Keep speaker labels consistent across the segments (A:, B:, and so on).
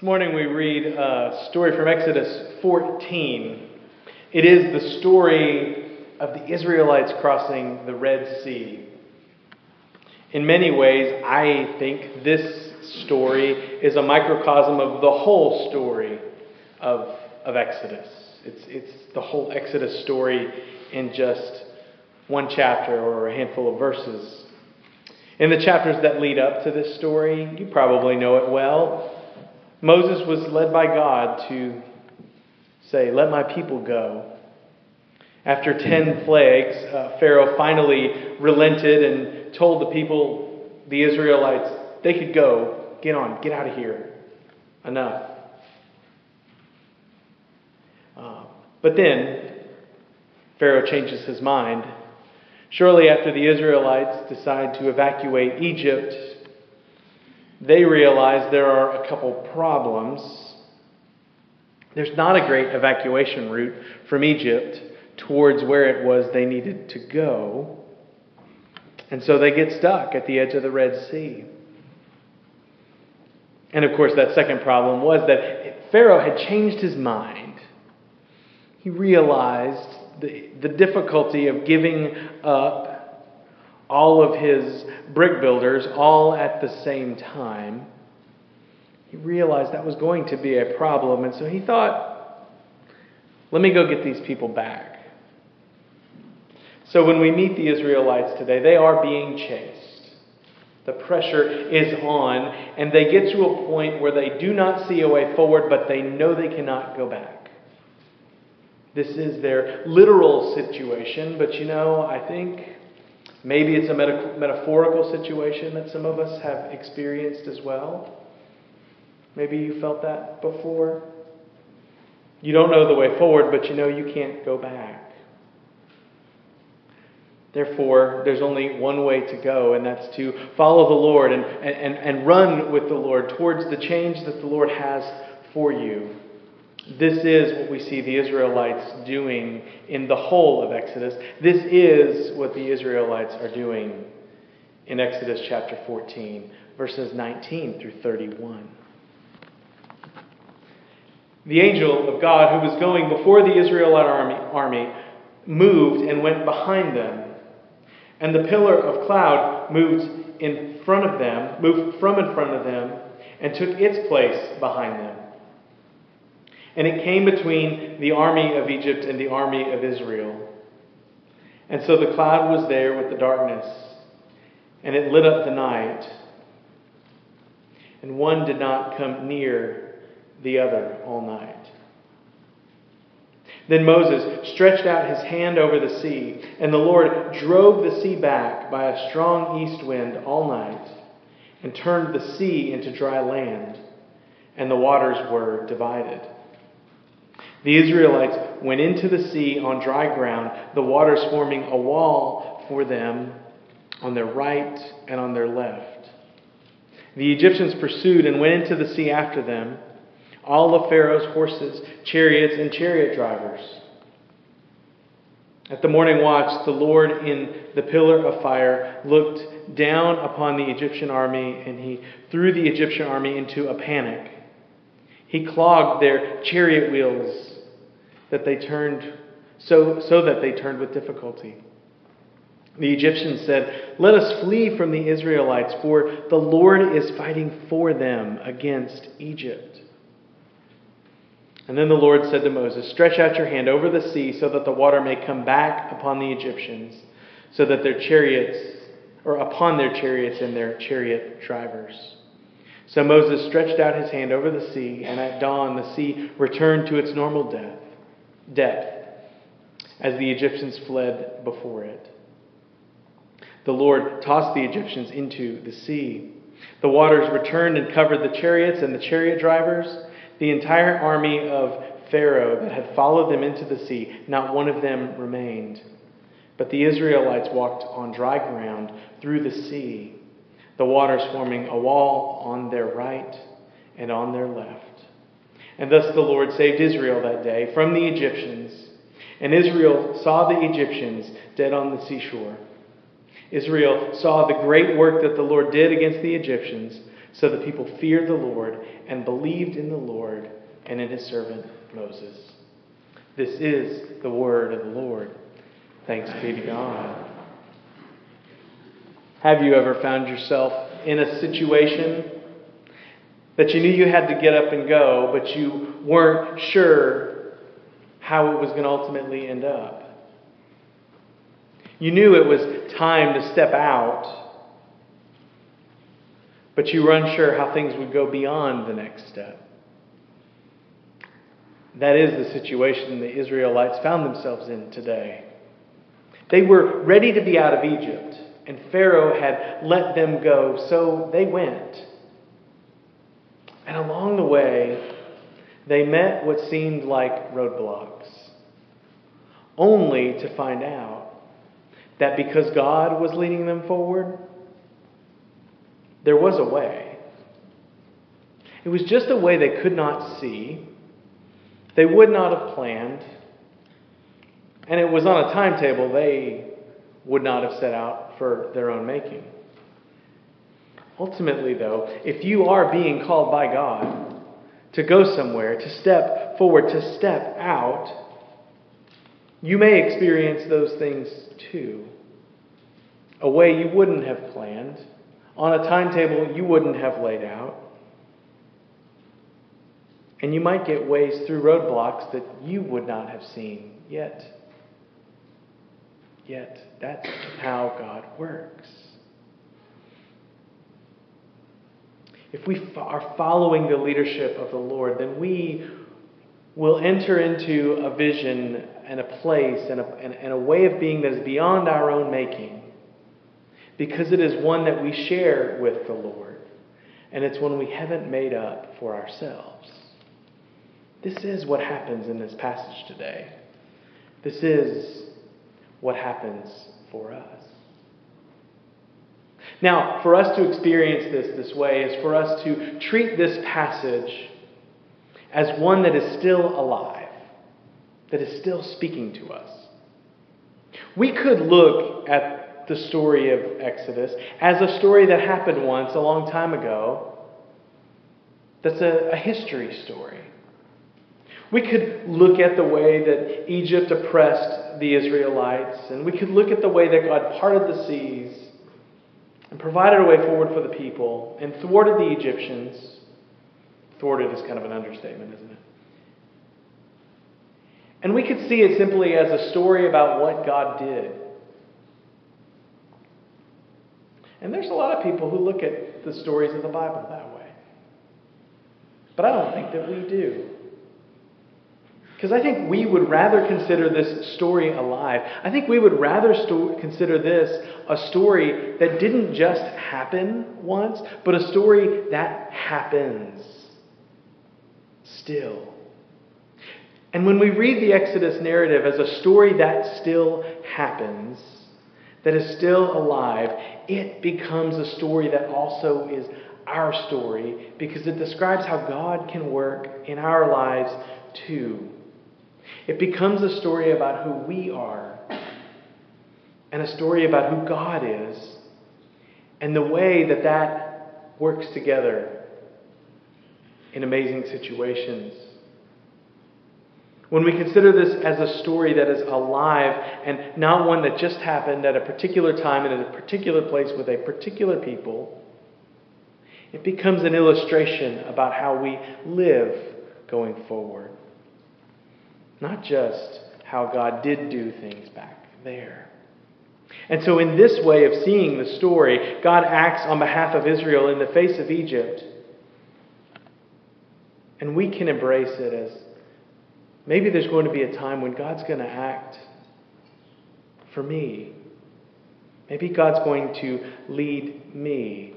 A: This morning we read a story from Exodus 14. It is the story of the Israelites crossing the Red Sea. In many ways, I think this story is a microcosm of the whole story of, of Exodus. It's, it's the whole Exodus story in just one chapter or a handful of verses. In the chapters that lead up to this story, you probably know it well. Moses was led by God to say, Let my people go. After ten plagues, uh, Pharaoh finally relented and told the people, the Israelites, they could go. Get on, get out of here. Enough. Uh, but then, Pharaoh changes his mind. Shortly after the Israelites decide to evacuate Egypt, they realize there are a couple problems. There's not a great evacuation route from Egypt towards where it was they needed to go. And so they get stuck at the edge of the Red Sea. And of course, that second problem was that Pharaoh had changed his mind. He realized the, the difficulty of giving up all of his brick builders all at the same time, he realized that was going to be a problem. And so he thought, let me go get these people back. So when we meet the Israelites today, they are being chased. The pressure is on, and they get to a point where they do not see a way forward, but they know they cannot go back. This is their literal situation, but you know, I think Maybe it's a meta- metaphorical situation that some of us have experienced as well. Maybe you felt that before. You don't know the way forward, but you know you can't go back. Therefore, there's only one way to go, and that's to follow the Lord and, and, and run with the Lord towards the change that the Lord has for you. This is what we see the Israelites doing in the whole of Exodus. This is what the Israelites are doing in Exodus chapter 14, verses 19 through 31. The angel of God who was going before the Israelite army, army moved and went behind them. And the pillar of cloud moved in front of them, moved from in front of them, and took its place behind them. And it came between the army of Egypt and the army of Israel. And so the cloud was there with the darkness, and it lit up the night. And one did not come near the other all night. Then Moses stretched out his hand over the sea, and the Lord drove the sea back by a strong east wind all night, and turned the sea into dry land, and the waters were divided. The Israelites went into the sea on dry ground, the waters forming a wall for them on their right and on their left. The Egyptians pursued and went into the sea after them, all of Pharaoh's horses, chariots, and chariot drivers. At the morning watch, the Lord in the pillar of fire looked down upon the Egyptian army and he threw the Egyptian army into a panic. He clogged their chariot wheels that they turned so, so that they turned with difficulty. The Egyptians said, Let us flee from the Israelites, for the Lord is fighting for them against Egypt. And then the Lord said to Moses, Stretch out your hand over the sea so that the water may come back upon the Egyptians, so that their chariots, or upon their chariots and their chariot drivers. So Moses stretched out his hand over the sea, and at dawn the sea returned to its normal depth depth as the Egyptians fled before it. The Lord tossed the Egyptians into the sea. The waters returned and covered the chariots and the chariot drivers, the entire army of Pharaoh that had followed them into the sea. Not one of them remained. But the Israelites walked on dry ground through the sea, the waters forming a wall on their right and on their left. And thus the Lord saved Israel that day from the Egyptians. And Israel saw the Egyptians dead on the seashore. Israel saw the great work that the Lord did against the Egyptians, So the people feared the Lord and believed in the Lord and in his servant Moses. This is the word of the Lord. Thanks be to God. Have you ever found yourself in a situation that you knew you had to get up and go, but you weren't sure how it was going to ultimately end up? You knew it was time to step out but you were unsure how things would go beyond the next step. That is the situation the Israelites found themselves in today. They were ready to be out of Egypt, and Pharaoh had let them go, so they went. And along the way, they met what seemed like roadblocks, only to find out that because God was leading them forward, there was a way. It was just a way they could not see, they would not have planned, and it was on a timetable they would not have set out for their own making. Ultimately, though, if you are being called by God to go somewhere, to step forward, to step out, you may experience those things too. A way you wouldn't have planned on a timetable you wouldn't have laid out. And you might get ways through roadblocks that you would not have seen yet. Yet, that's how God works. If we are following the leadership of the Lord, then we will enter into a vision and a place and a, and, and a way of being that is beyond our own making because it is one that we share with the Lord. And it's one we haven't made up for ourselves. This is what happens in this passage today. This is what happens for us. Now, for us to experience this this way is for us to treat this passage as one that is still alive, that is still speaking to us. We could look at the story of Exodus as a story that happened once a long time ago. That's a, a history story. We could look at the way that Egypt oppressed the Israelites, and we could look at the way that God parted the seas and provided a way forward for the people and thwarted the Egyptians. Thwarted is kind of an understatement, isn't it? And we could see it simply as a story about what God did And there's a lot of people who look at the stories of the Bible that way. But I don't think that we do. Because I think we would rather consider this story alive. I think we would rather sto- consider this a story that didn't just happen once, but a story that happens still. And when we read the Exodus narrative as a story that still happens, that is still alive, it becomes a story that also is our story because it describes how God can work in our lives too. It becomes a story about who we are and a story about who God is and the way that that works together in amazing situations. When we consider this as a story that is alive and not one that just happened at a particular time and in a particular place with a particular people, it becomes an illustration about how we live going forward. Not just how God did do things back there. And so, in this way of seeing the story, God acts on behalf of Israel in the face of Egypt. And we can embrace it as Maybe there's going to be a time when God's going to act for me. Maybe God's going to lead me.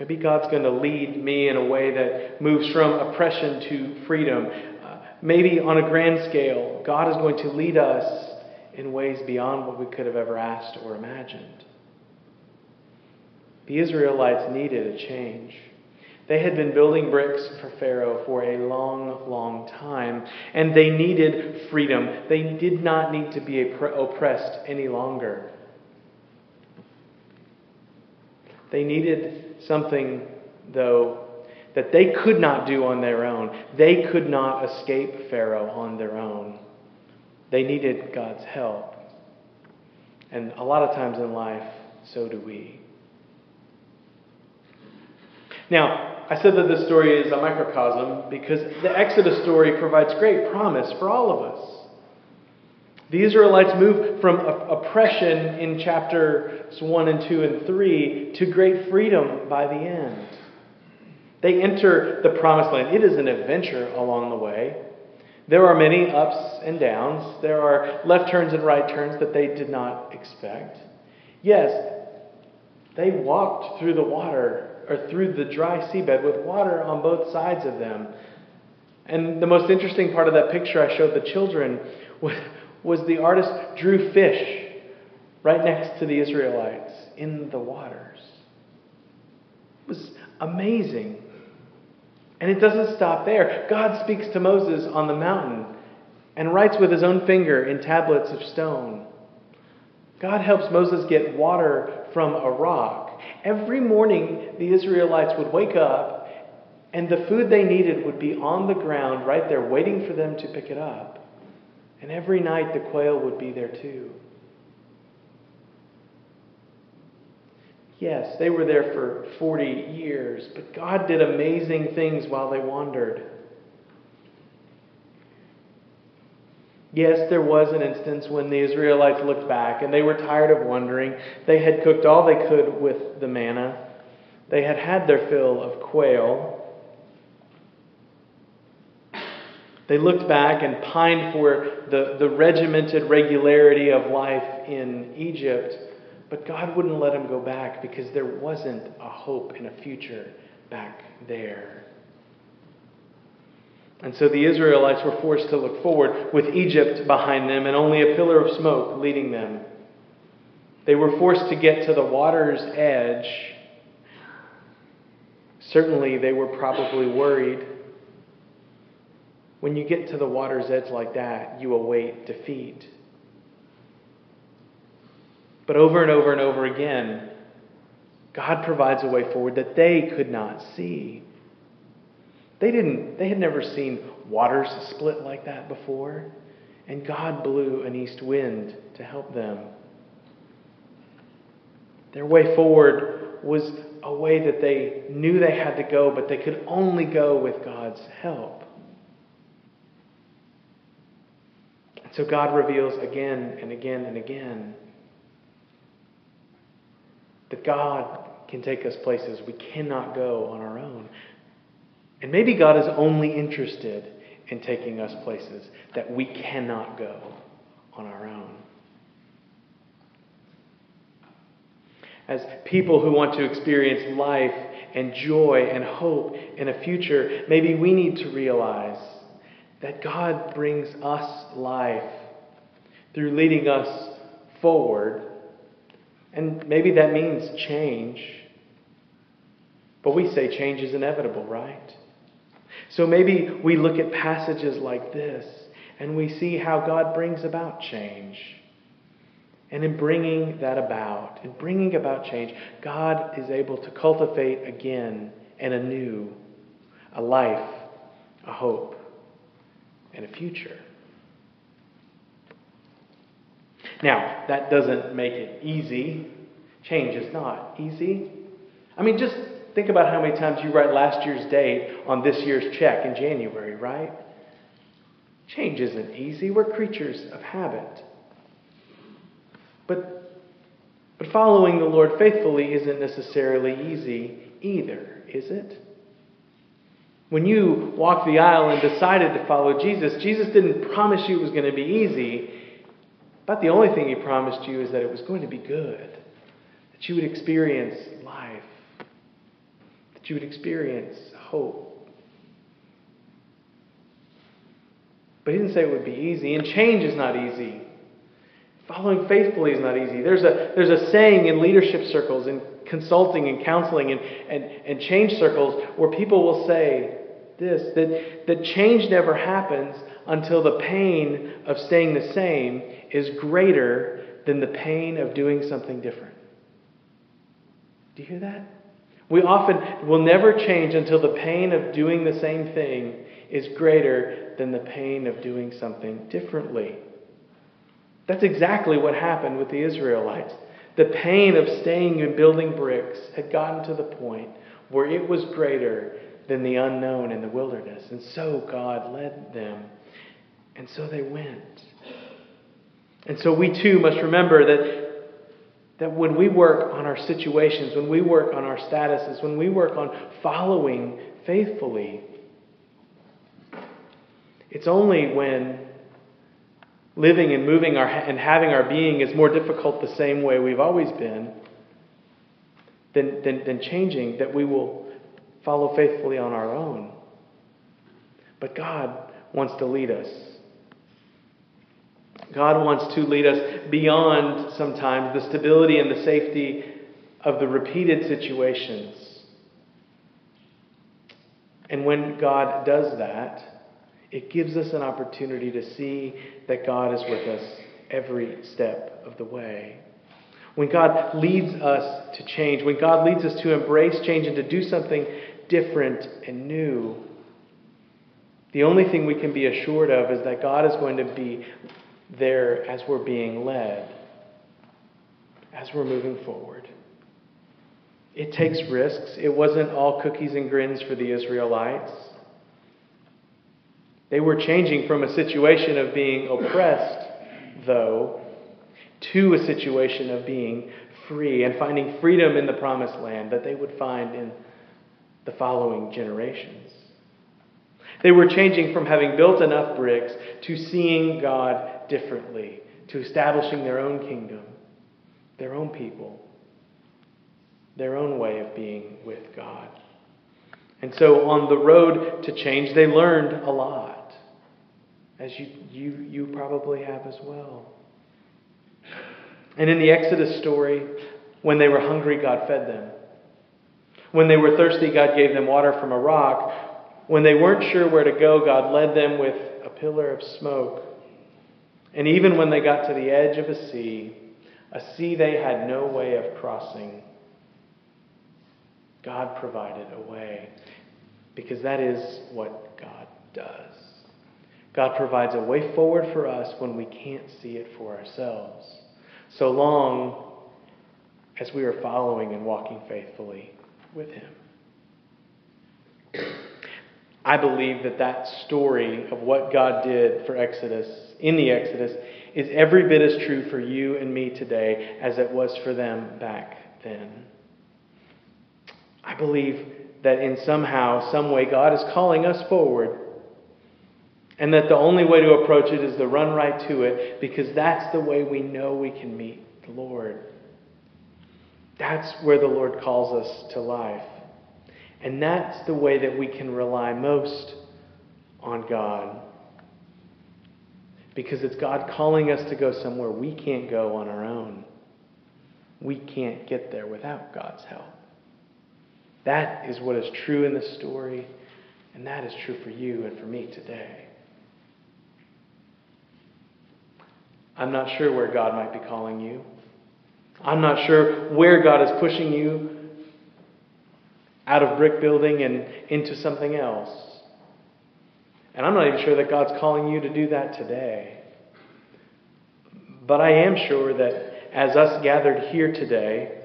A: Maybe God's going to lead me in a way that moves from oppression to freedom. Uh, maybe on a grand scale, God is going to lead us in ways beyond what we could have ever asked or imagined. The Israelites needed a change. They had been building bricks for Pharaoh for a long, long time, and they needed freedom. They did not need to be oppressed any longer. They needed something, though, that they could not do on their own. They could not escape Pharaoh on their own. They needed God's help. And a lot of times in life, so do we. Now, I said that this story is a microcosm because the Exodus story provides great promise for all of us. The Israelites move from oppression in chapters 1 and 2 and 3 to great freedom by the end. They enter the promised land. It is an adventure along the way. There are many ups and downs. There are left turns and right turns that they did not expect. Yes, they walked through the water or through the dry seabed with water on both sides of them. And the most interesting part of that picture I showed the children was was the artist drew fish right next to the Israelites in the waters. It was amazing. And it doesn't stop there. God speaks to Moses on the mountain and writes with his own finger in tablets of stone. God helps Moses get water from a rock. Every morning, the Israelites would wake up, and the food they needed would be on the ground right there, waiting for them to pick it up. And every night the quail would be there too. Yes, they were there for 40 years, but God did amazing things while they wandered. Yes, there was an instance when the Israelites looked back and they were tired of wandering. They had cooked all they could with the manna. They had had their fill of quail. They looked back and pined for the, the regimented regularity of life in Egypt, but God wouldn't let them go back because there wasn't a hope and a future back there. And so the Israelites were forced to look forward with Egypt behind them and only a pillar of smoke leading them. They were forced to get to the water's edge. Certainly, they were probably worried. When you get to the water's edge like that, you await defeat. But over and over and over again, God provides a way forward that they could not see. They didn't they had never seen waters split like that before, and God blew an east wind to help them. Their way forward was a way that they knew they had to go, but they could only go with God's help. So God reveals again and again and again that God can take us places we cannot go on our own. And maybe God is only interested in taking us places that we cannot go on our own. As people who want to experience life and joy and hope in a future, maybe we need to realize that God brings us life through leading us forward. And maybe that means change. But we say change is inevitable, right? So maybe we look at passages like this and we see how God brings about change. And in bringing that about, in bringing about change, God is able to cultivate again and anew a life, a hope and a future. Now, that doesn't make it easy. Change is not easy. I mean, just think about how many times you write last year's date on this year's check in January, right? Change isn't easy. We're creatures of habit. But, but following the Lord faithfully isn't necessarily easy either, is it? When you walked the aisle and decided to follow Jesus, Jesus didn't promise you it was going to be easy. But the only thing he promised you is that it was going to be good, that you would experience life, that you would experience hope. But he didn't say it would be easy, and change is not easy. Following faithfully is not easy. There's a, there's a saying in leadership circles, in consulting and counseling and, and, and change circles, where people will say, this that, that change never happens until the pain of staying the same is greater than the pain of doing something different. Do you hear that? We often will never change until the pain of doing the same thing is greater than the pain of doing something differently. That's exactly what happened with the Israelites. The pain of staying and building bricks had gotten to the point where it was greater than the unknown in the wilderness. And so God led them. And so they went. And so we too must remember that, that when we work on our situations, when we work on our statuses, when we work on following faithfully, it's only when living and moving our, and having our being is more difficult the same way we've always been than, than, than changing that we will follow faithfully on our own. But God wants to lead us. God wants to lead us beyond sometimes the stability and the safety of the repeated situations. And when God does that, it gives us an opportunity to see that God is with us every step of the way. When God leads us to change, when God leads us to embrace change and to do something different and new, the only thing we can be assured of is that God is going to be there as we're being led, as we're moving forward. It takes risks. It wasn't all cookies and grins for the Israelites. They were changing from a situation of being oppressed, though, to a situation of being free and finding freedom in the promised land that they would find in the following generations. They were changing from having built enough bricks to seeing God differently, to establishing their own kingdom, their own people, their own way of being with God. And so on the road to change, they learned a lot as you, you, you probably have as well. And in the Exodus story, when they were hungry, God fed them. When they were thirsty, God gave them water from a rock. When they weren't sure where to go, God led them with a pillar of smoke. And even when they got to the edge of a sea, a sea they had no way of crossing, God provided a way. Because that is what God does. God provides a way forward for us when we can't see it for ourselves, so long as we are following and walking faithfully with Him. I believe that that story of what God did for Exodus, in the Exodus, is every bit as true for you and me today as it was for them back then. I believe that in somehow, some way, God is calling us forward and that the only way to approach it is to run right to it because that's the way we know we can meet the Lord. That's where the Lord calls us to life. And that's the way that we can rely most on God. Because it's God calling us to go somewhere we can't go on our own. We can't get there without God's help. That is what is true in the story, and that is true for you and for me today. I'm not sure where God might be calling you. I'm not sure where God is pushing you out of brick building and into something else. And I'm not even sure that God's calling you to do that today. But I am sure that as us gathered here today,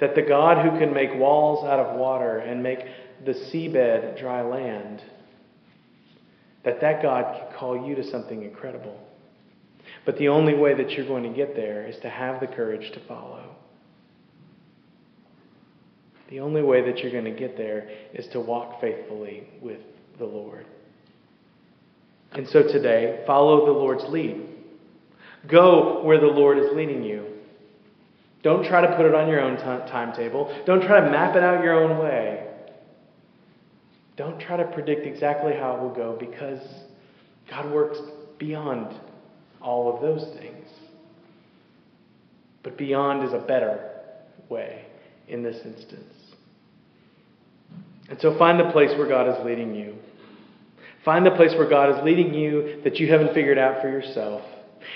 A: that the God who can make walls out of water and make the seabed dry land, that that God can call you to something incredible. But the only way that you're going to get there is to have the courage to follow. The only way that you're going to get there is to walk faithfully with the Lord. And so today, follow the Lord's lead. Go where the Lord is leading you. Don't try to put it on your own t- timetable. Don't try to map it out your own way. Don't try to predict exactly how it will go because God works beyond all of those things. But beyond is a better way in this instance. And so find the place where God is leading you. Find the place where God is leading you that you haven't figured out for yourself.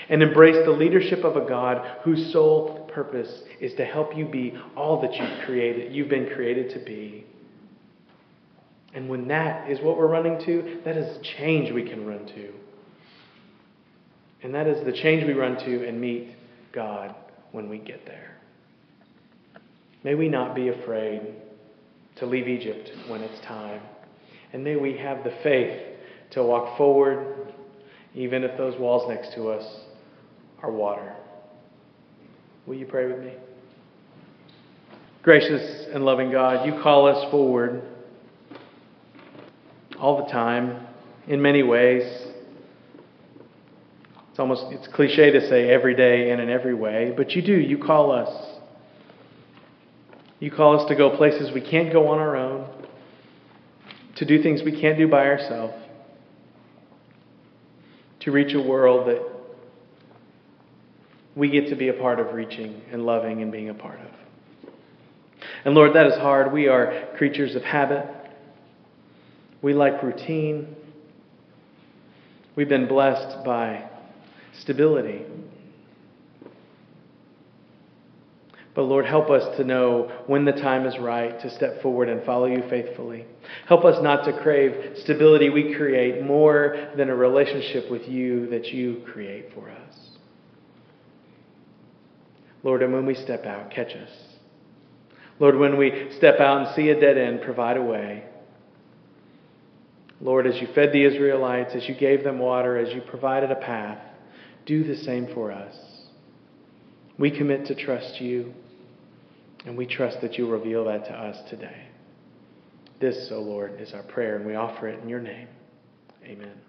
A: And embrace the leadership of a God whose sole purpose is to help you be all that you've created, you've been created to be. And when that is what we're running to, that is change we can run to. And that is the change we run to and meet God when we get there. May we not be afraid to leave Egypt when it's time. And may we have the faith to walk forward, even if those walls next to us are water. Will you pray with me? Gracious and loving God, you call us forward all the time in many ways. It's almost it's cliche to say every day and in every way, but you do. You call us. You call us to go places we can't go on our own, to do things we can't do by ourselves, to reach a world that we get to be a part of reaching and loving and being a part of. And Lord, that is hard. We are creatures of habit. We like routine. We've been blessed by stability. But Lord, help us to know when the time is right to step forward and follow you faithfully. Help us not to crave stability we create more than a relationship with you that you create for us. Lord, and when we step out, catch us. Lord, when we step out and see a dead end, provide a way. Lord, as you fed the Israelites, as you gave them water, as you provided a path, do the same for us. We commit to trust you, and we trust that you reveal that to us today. This, O oh Lord, is our prayer, and we offer it in your name. Amen.